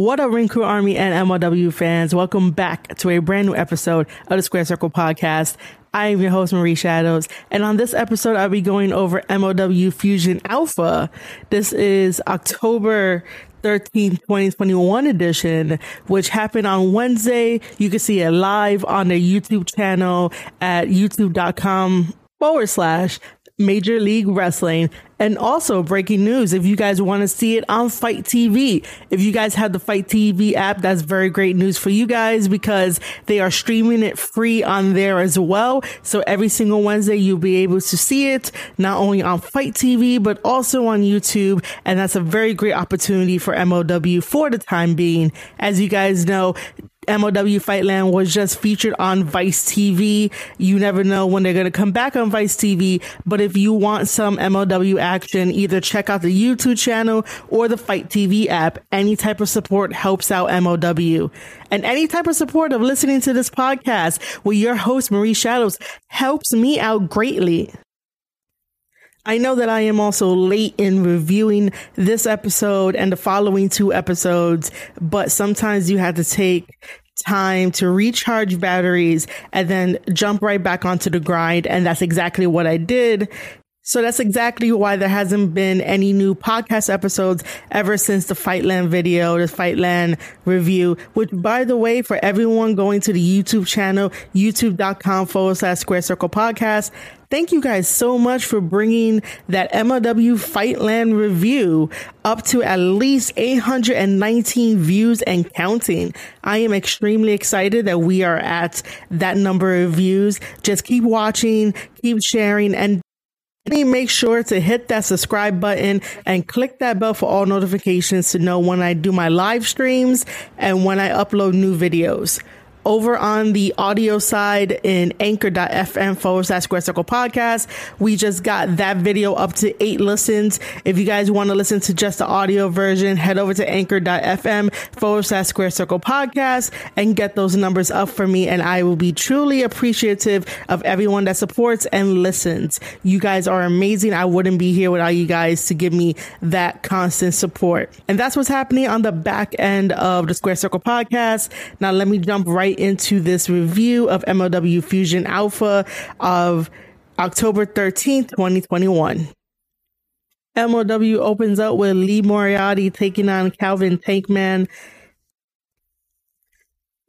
What up, Crew Army and MLW fans? Welcome back to a brand new episode of the Square Circle podcast. I am your host, Marie Shadows, and on this episode, I'll be going over MLW Fusion Alpha. This is October 13th, 2021 edition, which happened on Wednesday. You can see it live on the YouTube channel at youtube.com forward slash Major League Wrestling. And also breaking news, if you guys want to see it on FITE TV, if you guys have the FITE TV app, that's very great news for you guys because they are streaming it free on there as well. So every single Wednesday, you'll be able to see it not only on FITE TV, but also on YouTube. And that's a very great opportunity for MOW for the time being. As you guys know, MLW Fightland was just featured on Vice TV. You never know when they're going to come back on Vice TV. But if you want some MOW action, either check out the YouTube channel or the FITE TV app. Any type of support helps out MOW. And any type of support of listening to this podcast with your host, Marie Shadows, helps me out greatly. I know that I am also late in reviewing this episode and the following two episodes, but sometimes you have to take time to recharge batteries and then jump right back onto the grind. And that's exactly what I did. So that's exactly why there hasn't been any new podcast episodes ever since the Fightland video, the Fightland review, which by the way, for everyone going to the YouTube channel, youtube.com forward slash square circle podcast, Thank you guys so much for bringing that MLW Fightland review up to at least 819 views and counting. I am extremely excited that we are at that number of views. Just keep watching, keep sharing, and make sure to hit that subscribe button and click that bell for all notifications to know when I do my live streams and when I upload new videos over on the audio side in anchor.fm forward slash square circle podcast. We just got that video up to eight listens. If you guys want to listen to just the audio version, head over to anchor.fm forward slash square circle podcast and get those numbers up for me. And I will be truly appreciative of everyone that supports and listens. You guys are amazing. I wouldn't be here without you guys to give me that constant support. And that's what's happening on the back end of the Square Circle podcast. Now let me jump right right into this review of MLW Fusion Alpha of October 13th, 2021. MLW opens up with Lee Moriarty taking on Calvin Tankman.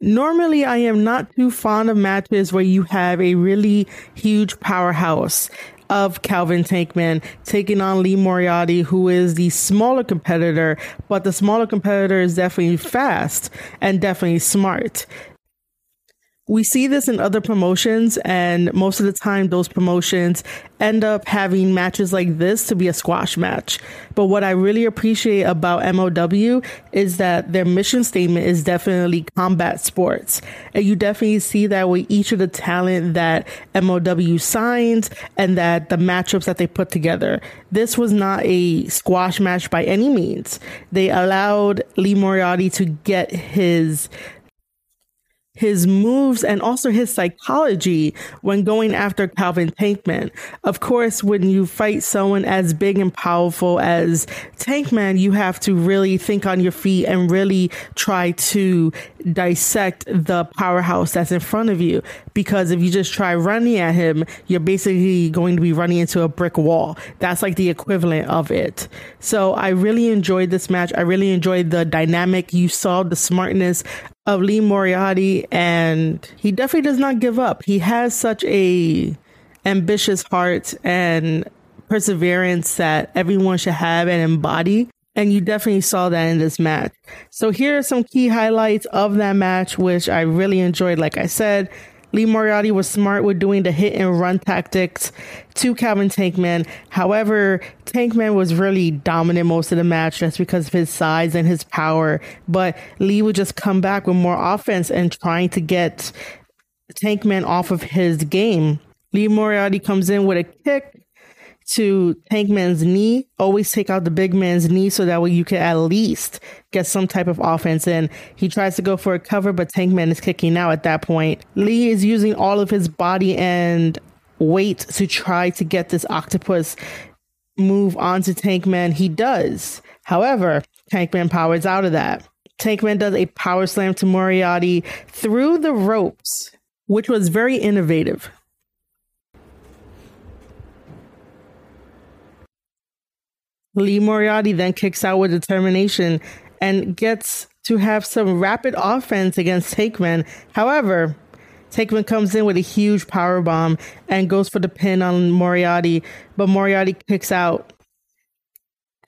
Normally, I am not too fond of matches where you have a really huge powerhouse of Calvin Tankman taking on Lee Moriarty, who is the smaller competitor, but the smaller competitor is definitely fast and definitely smart we see this in other promotions, and most of the time, those promotions end up having matches like this to be a squash match. But what I really appreciate about MOW is that their mission statement is definitely combat sports. And you definitely see that with each of the talent that MOW signs and that the matchups that they put together. This was not a squash match by any means. They allowed Lee Moriarty to get his his moves and also his psychology when going after Calvin Tankman. Of course, when you fight someone as big and powerful as Tankman, you have to really think on your feet and really try to dissect the powerhouse that's in front of you. Because if you just try running at him, you're basically going to be running into a brick wall. That's like the equivalent of it. So I really enjoyed this match. I really enjoyed the dynamic. You saw the smartness of Lee Moriarty, and he definitely does not give up. He has such a ambitious heart and perseverance that everyone should have and embody. And you definitely saw that in this match. So here are some key highlights of that match, which I really enjoyed. Like I said, Lee Moriarty was smart with doing the hit and run tactics to Calvin Tankman. However, Tankman was really dominant most of the match just because of his size and his power. But Lee would just come back with more offense and trying to get Tankman off of his game. Lee Moriarty comes in with a kick to Tankman's knee. Always take out the big man's knee so that way you can at least get some type of offense in. He tries to go for a cover, but Tankman is kicking out at that point. Lee is using all of his body and weight to try to get this octopus move onto Tankman. He does. However, Tankman powers out of that. Tankman does a power slam to Moriarty through the ropes, which was very innovative. Lee Moriarty then kicks out with determination and gets to have some rapid offense against Tankman. However, Tankman comes in with a huge power bomb and goes for the pin on Moriarty, but Moriarty kicks out.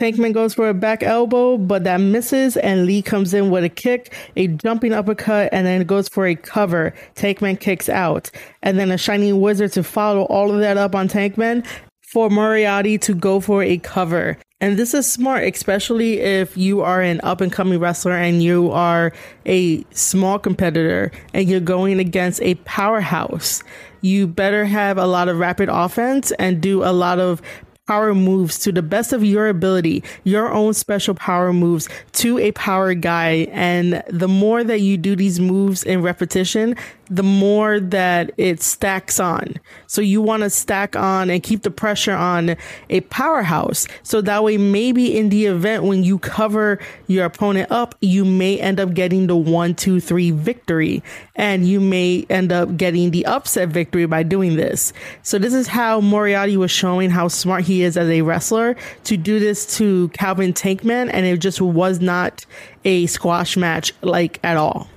Tankman goes for a back elbow, but that misses, and Lee comes in with a kick, a jumping uppercut, and then goes for a cover. Tankman kicks out, and then a Shining Wizard to follow all of that up on Tankman for Moriarty to go for a cover. And this is smart, especially if you are an up and coming wrestler and you are a small competitor and you're going against a powerhouse. You better have a lot of rapid offense and do a lot of power moves to the best of your ability, your own special power moves to a power guy. And the more that you do these moves in repetition, the more that it stacks on. So you want to stack on and keep the pressure on a powerhouse. So that way, maybe in the event when you cover your opponent up, you may end up getting the one, two, three victory. And you may end up getting the upset victory by doing this. So this is how Moriarty was showing how smart he is as a wrestler to do this to Calvin Tankman. And it just was not a squash match like at all.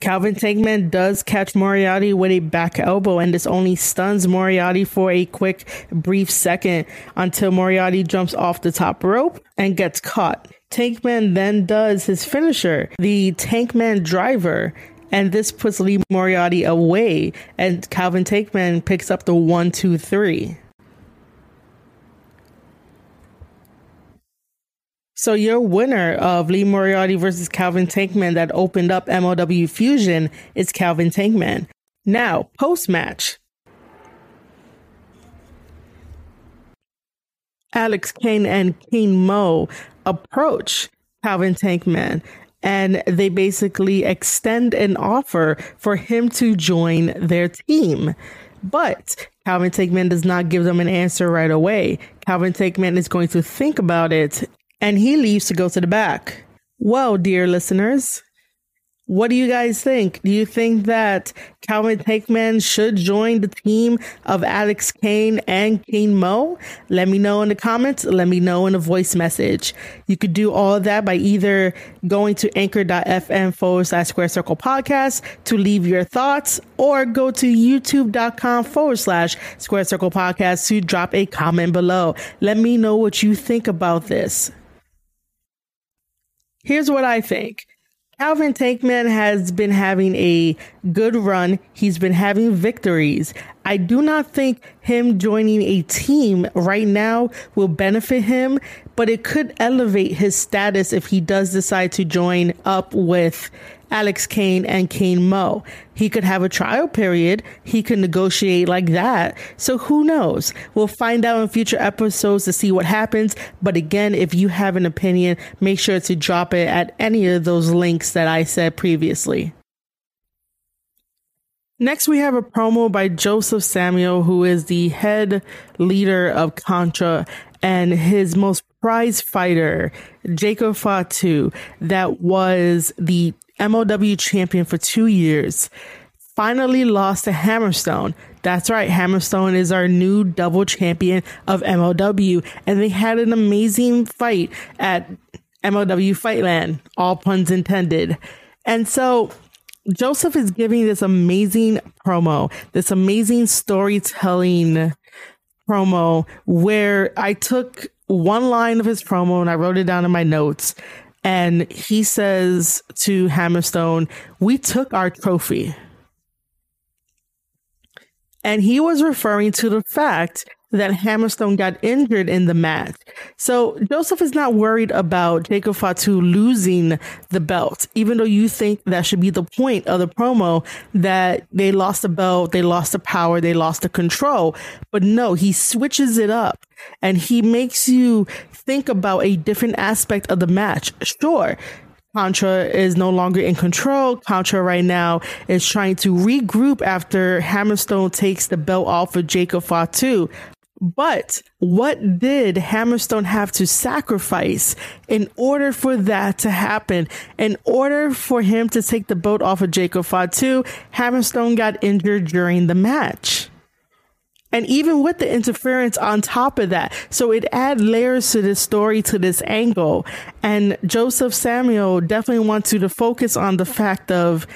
Calvin Tankman does catch Moriarty with a back elbow, and this only stuns Moriarty for a quick, brief second until Moriarty jumps off the top rope and gets caught. Tankman then does his finisher, the Tankman driver, and this puts Lee Moriarty away, and Calvin Tankman picks up the one, two, three. So your winner of Lee Moriarty versus Calvin Tankman that opened up MLW Fusion is Calvin Tankman. Now, post match. Alex Kane and King Mo approach Calvin Tankman and they basically extend an offer for him to join their team. But Calvin Tankman does not give them an answer right away. Calvin Tankman is going to think about it and he leaves to go to the back. Well, dear listeners, what do you guys think? Do you think that Calvin Tankman should join the team of Alex Kane and King Mo? Let me know in the comments. Let me know in a voice message. You could do all of that by either going to anchor.fm forward slash square circle podcast to leave your thoughts or go to youtube.com forward slash square circle podcast to drop a comment below. Let me know what you think about this. Here's what I think. Calvin Tankman has been having a good run. He's been having victories. I do not think him joining a team right now will benefit him, but it could elevate his status if he does decide to join up with Alex Kane and King Mo. He could have a trial period. He could negotiate like that. So who knows? We'll find out in future episodes to see what happens. But again, if you have an opinion, make sure to drop it at any of those links that I said previously. Next, we have a promo by Joseph Samuel, who is the head leader of Contra and his most prized fighter, Jacob Fatu, that was the MOW champion for two years, finally lost to Hammerstone. That's right, Hammerstone is our new double champion of MOW, and they had an amazing fight at MOW Fightland, all puns intended. And so Joseph is giving this amazing promo, this amazing storytelling promo where I took one line of his promo and I wrote it down in my notes and he says to Hammerstone, We took our trophy. And he was referring to the fact that Hammerstone got injured in the match. So Joseph is not worried about Jacob Fatu losing the belt, even though you think that should be the point of the promo that they lost the belt, they lost the power, they lost the control. But no, he switches it up and he makes you think about a different aspect of the match. Sure, Contra is no longer in control. Contra right now is trying to regroup after Hammerstone takes the belt off of Jacob Fatu. But what did Hammerstone have to sacrifice in order for that to happen? In order for him to take the boat off of Jacob Fatu, Hammerstone got injured during the match. And even with the interference on top of that, so it add layers to this story, to this angle. And Joseph Samuel definitely wants you to focus on the fact of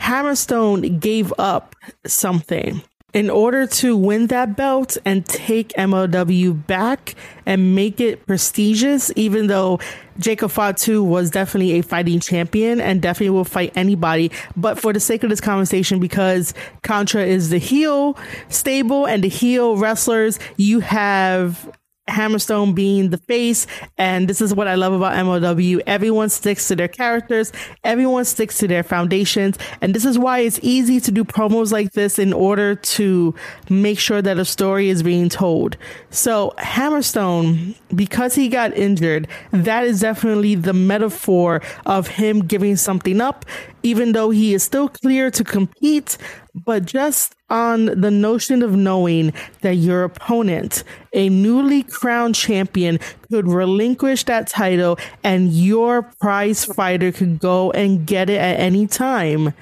Hammerstone gave up something in order to win that belt and take MLW back and make it prestigious, even though Jacob Fatu was definitely a fighting champion and definitely will fight anybody. But for the sake of this conversation, because Contra is the heel stable and the heel wrestlers, you have Hammerstone being the face. And this is what I love about MLW. Everyone sticks to their characters, everyone sticks to their foundations. And this is why it's easy to do promos like this in order to make sure that a story is being told. So, Hammerstone, because he got injured, that is definitely the metaphor of him giving something up, even though he is still clear to compete but just on the notion of knowing that your opponent, a newly crowned champion, could relinquish that title and your prize fighter could go and get it at any time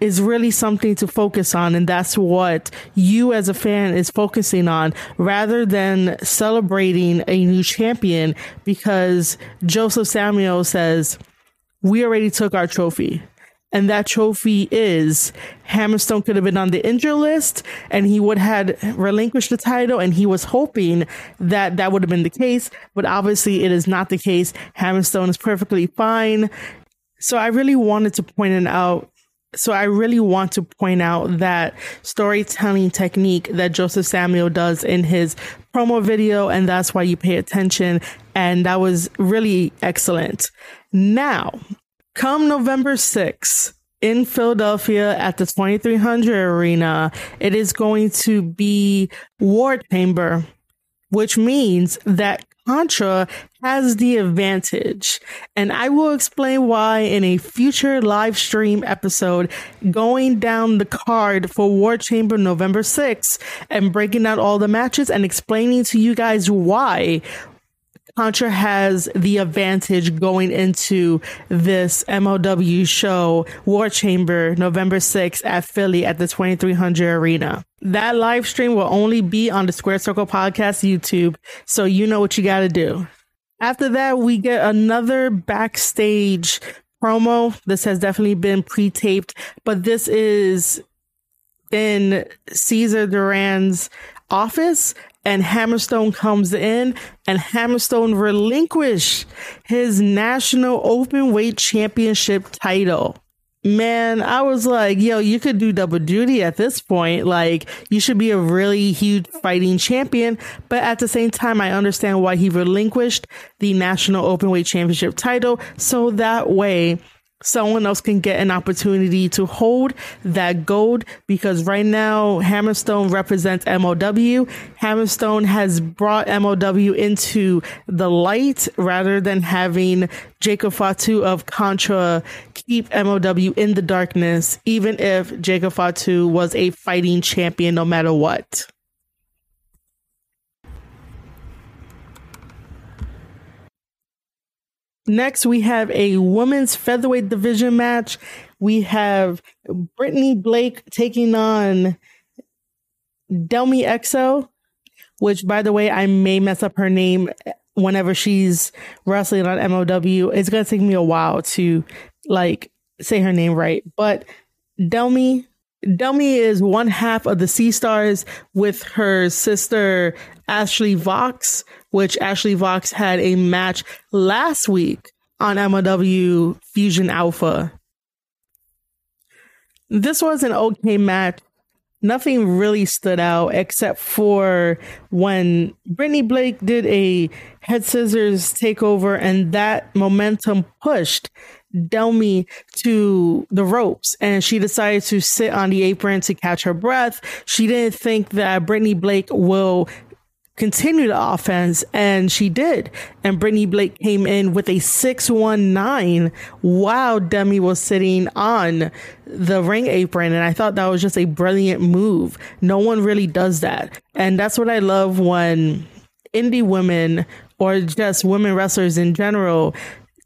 is really something to focus on. And that's what you as a fan is focusing on rather than celebrating a new champion because Joseph Samuel says, we already took our trophy and that trophy is Hammerstone could have been on the injury list and he would have relinquished the title and he was hoping that that would have been the case. But obviously it is not the case. Hammerstone is perfectly fine. So I really wanted to point it out. So I really want to point out that storytelling technique that Joseph Samuel does in his promo video and that's why you pay attention. And that was really excellent. Now Come November 6th in Philadelphia at the 2300 Arena, it is going to be War Chamber, which means that Contra has the advantage. And I will explain why in a future live stream episode going down the card for War Chamber November 6th and breaking out all the matches and explaining to you guys why Contra has the advantage going into this MOW show, War Chamber, November 6th at Philly at the 2300 Arena. That live stream will only be on the Square Circle Podcast YouTube, so you know what you got to do. After that, we get another backstage promo. This has definitely been pre taped, but this is in Cesar Duran's office and Hammerstone comes in and Hammerstone relinquish his national open weight championship title. Man, I was like, yo, you could do double duty at this point. Like, you should be a really huge fighting champion. But at the same time, I understand why he relinquished the national open weight championship title. So that way, someone else can get an opportunity to hold that gold because right now Hammerstone represents MOW. Hammerstone has brought MOW into the light rather than having Jacob Fatu of Contra keep MOW in the darkness, even if Jacob Fatu was a fighting champion no matter what. Next, we have a women's featherweight division match. We have Brittany Blake taking on Delmi Exo, which, by the way, I may mess up her name whenever she's wrestling on MOW. It's gonna take me a while to like say her name right, but Delmi Delmi is one half of the Sea Stars with her sister Ashley Vox, which Ashley Vox had a match last week on MLW Fusion Alpha. This was an okay match. Nothing really stood out except for when Brittany Blake did a head scissors takeover and that momentum pushed Delmi to the ropes and she decided to sit on the apron to catch her breath. She didn't think that Brittany Blake will continue the offense, and she did. And Brittany Blake came in with a 619 while Demi was sitting on the ring apron. And I thought that was just a brilliant move. No one really does that. And that's what I love when indie women or just women wrestlers in general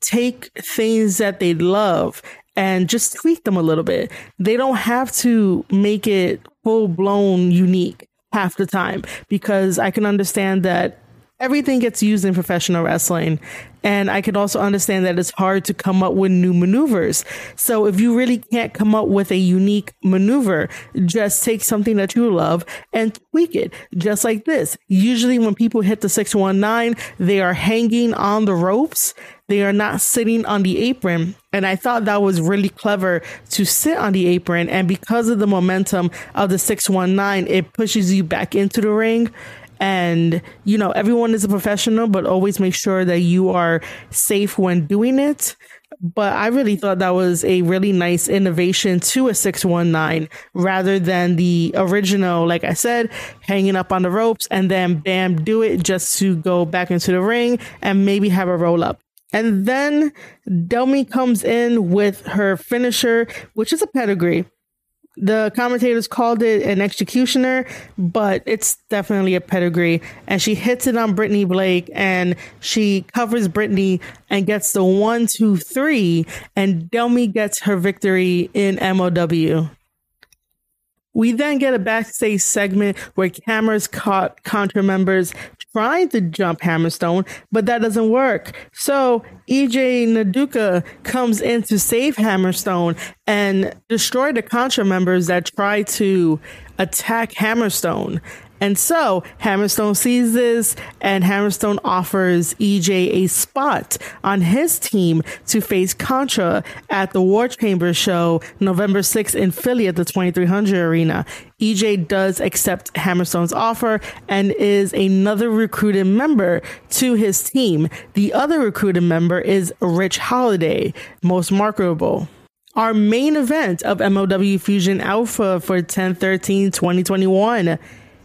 take things that they love and just tweak them a little bit. They don't have to make it full blown unique half the time because I can understand that everything gets used in professional wrestling. And I can also understand that it's hard to come up with new maneuvers. So if you really can't come up with a unique maneuver, just take something that you love and tweak it. Just like this. Usually when people hit the 619, they are hanging on the ropes. They are not sitting on the apron. And I thought that was really clever to sit on the apron. And because of the momentum of the 619, it pushes you back into the ring and you know everyone is a professional but always make sure that you are safe when doing it but I really thought that was a really nice innovation to a 619 rather than the original, like I said, hanging up on the ropes and then bam, do it just to go back into the ring and maybe have a roll up. And then Demi comes in with her finisher, which is a pedigree the commentators called it an executioner, but it's definitely a pedigree. And she hits it on Brittany Blake and she covers Brittany and gets the one, two, three. And Delmi gets her victory in MOW. We then get a backstage segment where cameras caught Contra members trying to jump Hammerstone, but that doesn't work. So EJ Nduka comes in to save Hammerstone and destroy the Contra members that try to attack Hammerstone. And so Hammerstone sees this and Hammerstone offers EJ a spot on his team to face Contra at the War Chamber show November 6th in Philly at the 2300 Arena. EJ does accept Hammerstone's offer and is another recruited member to his team. The other recruited member is Rich Holliday, most marketable. Our main event of MLW Fusion Alpha for 10 13 2021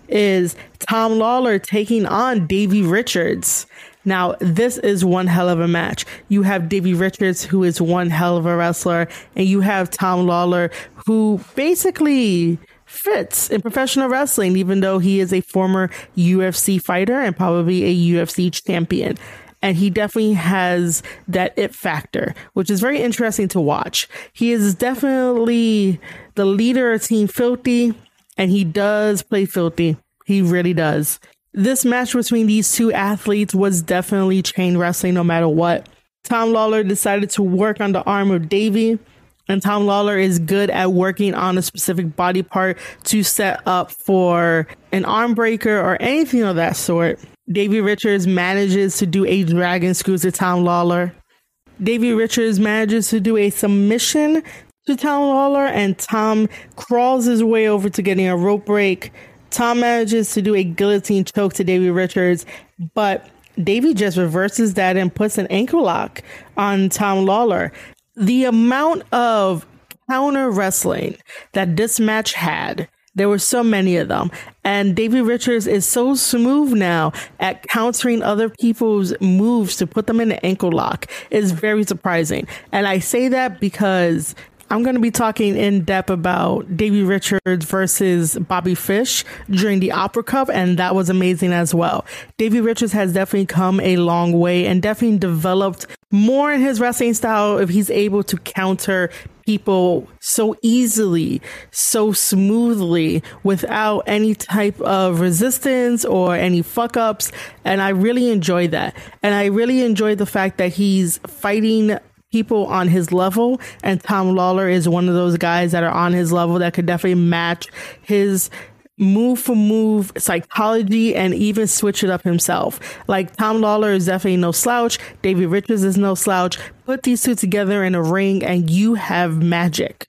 is Tom Lawlor taking on Davey Richards. Now, this is one hell of a match. You have Davey Richards, who is one hell of a wrestler, and you have Tom Lawlor, who basically fits in professional wrestling, even though he is a former UFC fighter and probably a UFC champion. And he definitely has that it factor, which is very interesting to watch. He is definitely the leader of Team Filthy and he does play filthy. He really does. This match between these two athletes was definitely chain wrestling no matter what. Tom Lawlor decided to work on the arm of Davey, and Tom Lawlor is good at working on a specific body part to set up for an arm breaker or anything of that sort. Davey Richards manages to do a dragon screw to Tom Lawlor. Davey Richards manages to do a submission to Tom Lawlor, and Tom crawls his way over to getting a rope break. Tom manages to do a guillotine choke to Davey Richards, but Davey just reverses that and puts an ankle lock on Tom Lawlor. The amount of counter wrestling that this match had there were so many of them. And Davey Richards is so smooth now at countering other people's moves to put them in an ankle lock is very surprising. And I say that because I'm going to be talking in depth about Davey Richards versus Bobby Fish during the Opera Cup, and that was amazing as well. Davey Richards has definitely come a long way and definitely developed more in his wrestling style if he's able to counter people so easily, so smoothly without any type of resistance or any fuck ups. And I really enjoy that. And I really enjoy the fact that he's fighting people on his level, and Tom Lawlor is one of those guys that are on his level that could definitely match his move for move psychology and even switch it up himself. Like Tom Lawlor is definitely no slouch. Davey Richards is no slouch. Put these two together in a ring and you have magic.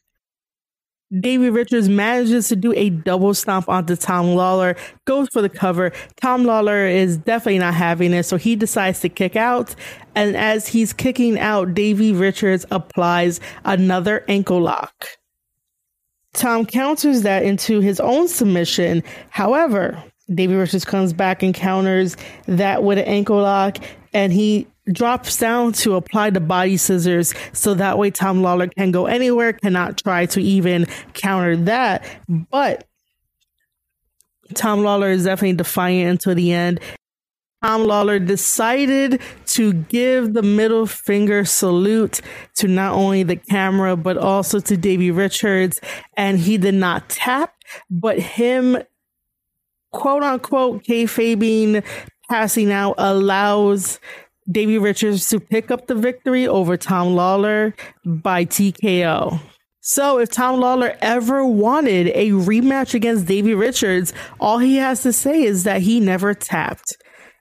Davey Richards manages to do a double stomp onto Tom Lawlor, goes for the cover. Tom Lawlor is definitely not having it, so he decides to kick out. And as he's kicking out, Davey Richards applies another ankle lock. Tom counters that into his own submission. However, Davey Richards comes back and counters that with an ankle lock, and he drops down to apply the body scissors so that way Tom Lawlor can go anywhere, cannot try to even counter that. But Tom Lawlor is definitely defiant until the end. Tom Lawlor decided to give the middle finger salute to not only the camera, but also to Davey Richards. And he did not tap, but him, quote unquote, kayfabing, passing out allows Davey Richards to pick up the victory over Tom Lawlor by TKO. So if Tom Lawlor ever wanted a rematch against Davey Richards, all he has to say is that he never tapped.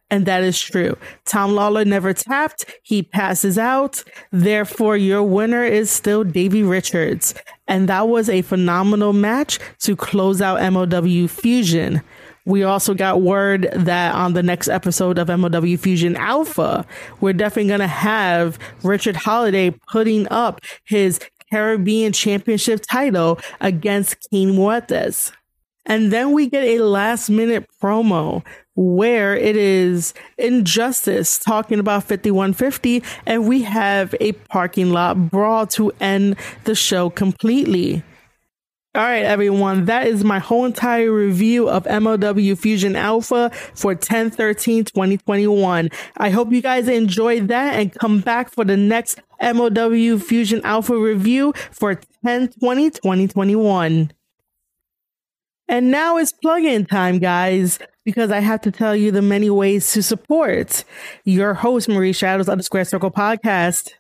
And that is true. Tom Lawlor never tapped. He passes out. Therefore, your winner is still Davey Richards. And that was a phenomenal match to close out MOW Fusion. We also got word that on the next episode of MOW Fusion Alpha, we're definitely going to have Richard Holliday putting up his Caribbean Championship title against King Muertes. And then we get a last minute promo where it is Injustice talking about 5150, and we have a parking lot brawl to end the show completely. All right, everyone, that is my whole entire review of MLW Fusion Alpha for 10 13 2021. I hope you guys enjoyed that and come back for the next MLW Fusion Alpha review for 10 20 2021. And now it's plug-in time, guys, because I have to tell you the many ways to support your host, Marie Shadows of the Square Circle podcast.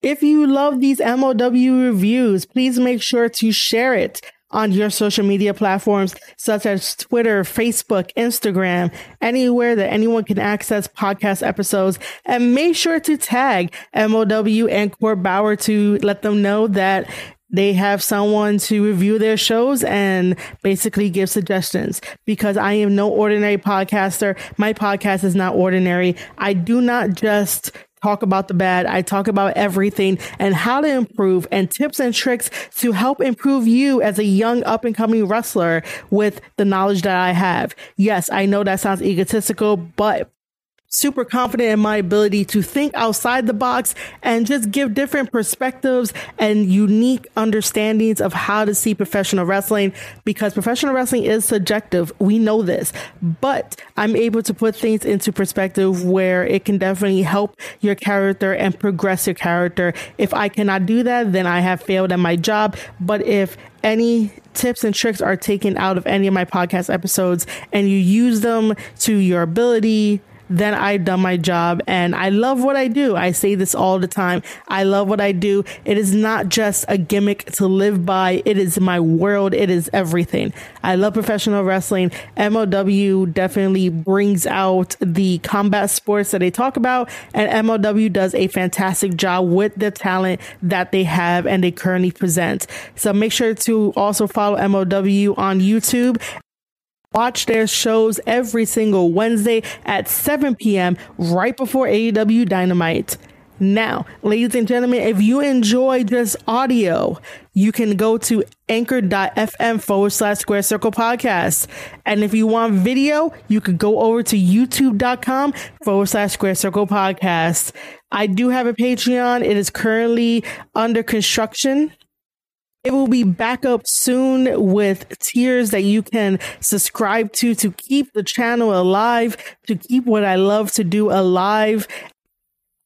If you love these MOW reviews, please make sure to share it on your social media platforms such as Twitter, Facebook, Instagram, anywhere that anyone can access podcast episodes. And make sure to tag MLW and Court Bauer to let them know that they have someone to review their shows and basically give suggestions because I am no ordinary podcaster. My podcast is not ordinary. I do not just talk about the bad. I talk about everything and how to improve and tips and tricks to help improve you as a young up and coming wrestler with the knowledge that I have. Yes, I know that sounds egotistical, but super confident in my ability to think outside the box and just give different perspectives and unique understandings of how to see professional wrestling because professional wrestling is subjective. We know this, but I'm able to put things into perspective where it can definitely help your character and progress your character. If I cannot do that, then I have failed at my job. But if any tips and tricks are taken out of any of my podcast episodes and you use them to your ability, then I've done my job and I love what I do. I say this all the time. I love what I do. It is not just a gimmick to live by. It is my world. It is everything. I love professional wrestling. MOW definitely brings out the combat sports that they talk about and MOW does a fantastic job with the talent that they have and they currently present. So make sure to also follow MOW on YouTube Watch their shows every single Wednesday at 7 p.m. right before AEW Dynamite. Now, ladies and gentlemen, if you enjoy just audio, you can go to anchor.fm forward slash square circle podcast. And if you want video, you could go over to youtube.com forward slash square circle podcast. I do have a Patreon. It is currently under construction. It will be back up soon with tiers that you can subscribe to to keep the channel alive, to keep what I love to do alive.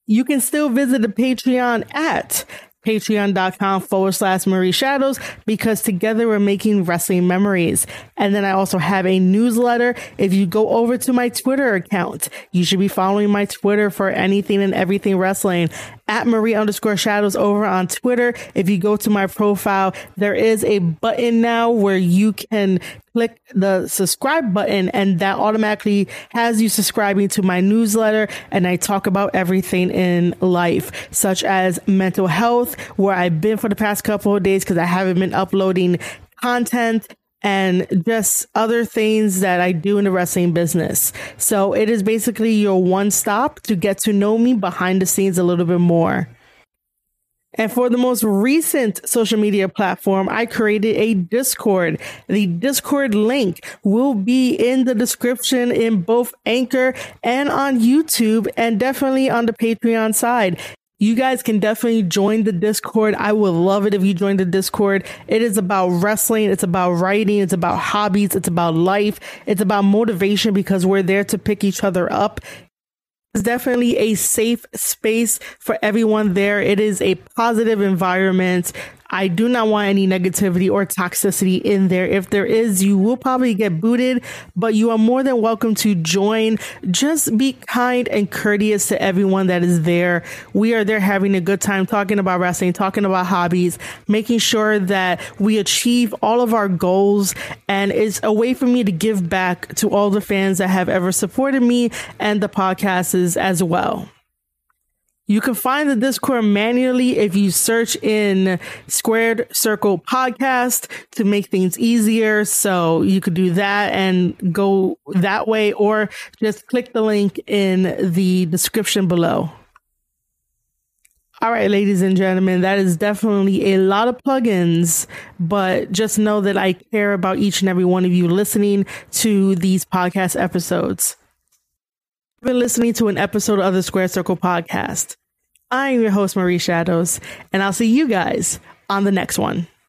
You can still visit the Patreon at patreon.com forward slash Marie Shadows because together we're making wrestling memories. And then I also have a newsletter. If you go over to my Twitter account, you should be following my Twitter for anything and everything wrestling at Marie underscore shadows over on Twitter. If you go to my profile, there is a button now where you can click the subscribe button and that automatically has you subscribing to my newsletter. And I talk about everything in life, such as mental health, where I've been for the past couple of days because I haven't been uploading content and just other things that I do in the wrestling business. So it is basically your one stop to get to know me behind the scenes a little bit more. And for the most recent social media platform, I created a Discord. The Discord link will be in the description in both Anchor and on YouTube and definitely on the Patreon side. You guys can definitely join the Discord. I would love it if you join the Discord. It is about wrestling. It's about writing. It's about hobbies. It's about life. It's about motivation because we're there to pick each other up it's definitely a safe space for everyone there. It is a positive environment. I do not want any negativity or toxicity in there. If there is, you will probably get booted, but you are more than welcome to join. Just be kind and courteous to everyone that is there. We are there having a good time talking about wrestling, talking about hobbies, making sure that we achieve all of our goals. And it's a way for me to give back to all the fans that have ever supported me and the podcasts as well. You can find the Discord manually if you search in Squared Circle Podcast to make things easier. So you could do that and go that way, or just click the link in the description below. All right, ladies and gentlemen, that is definitely a lot of plugins, but just know that I care about each and every one of you listening to these podcast episodes. You've been listening to an episode of the Square Circle podcast. I'm your host, Marie Shadows, and I'll see you guys on the next one.